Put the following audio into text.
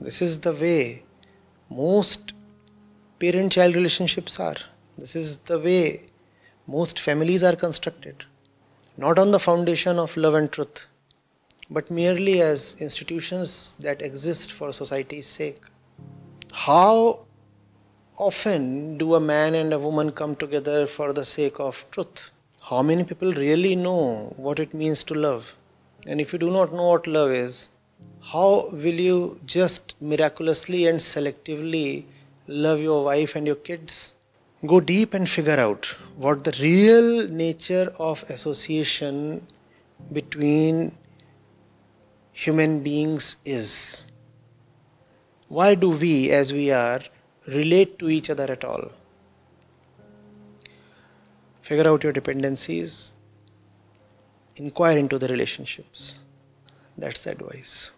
This is the way most parent child relationships are. This is the way most families are constructed. Not on the foundation of love and truth, but merely as institutions that exist for society's sake. How often do a man and a woman come together for the sake of truth? How many people really know what it means to love? And if you do not know what love is, how will you just miraculously and selectively love your wife and your kids? Go deep and figure out what the real nature of association between human beings is. Why do we, as we are, relate to each other at all? Figure out your dependencies, inquire into the relationships. That's the advice.